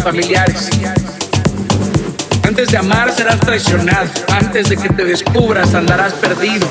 familiares. Antes de amar serás traicionado. Antes de que te descubras andarás perdido.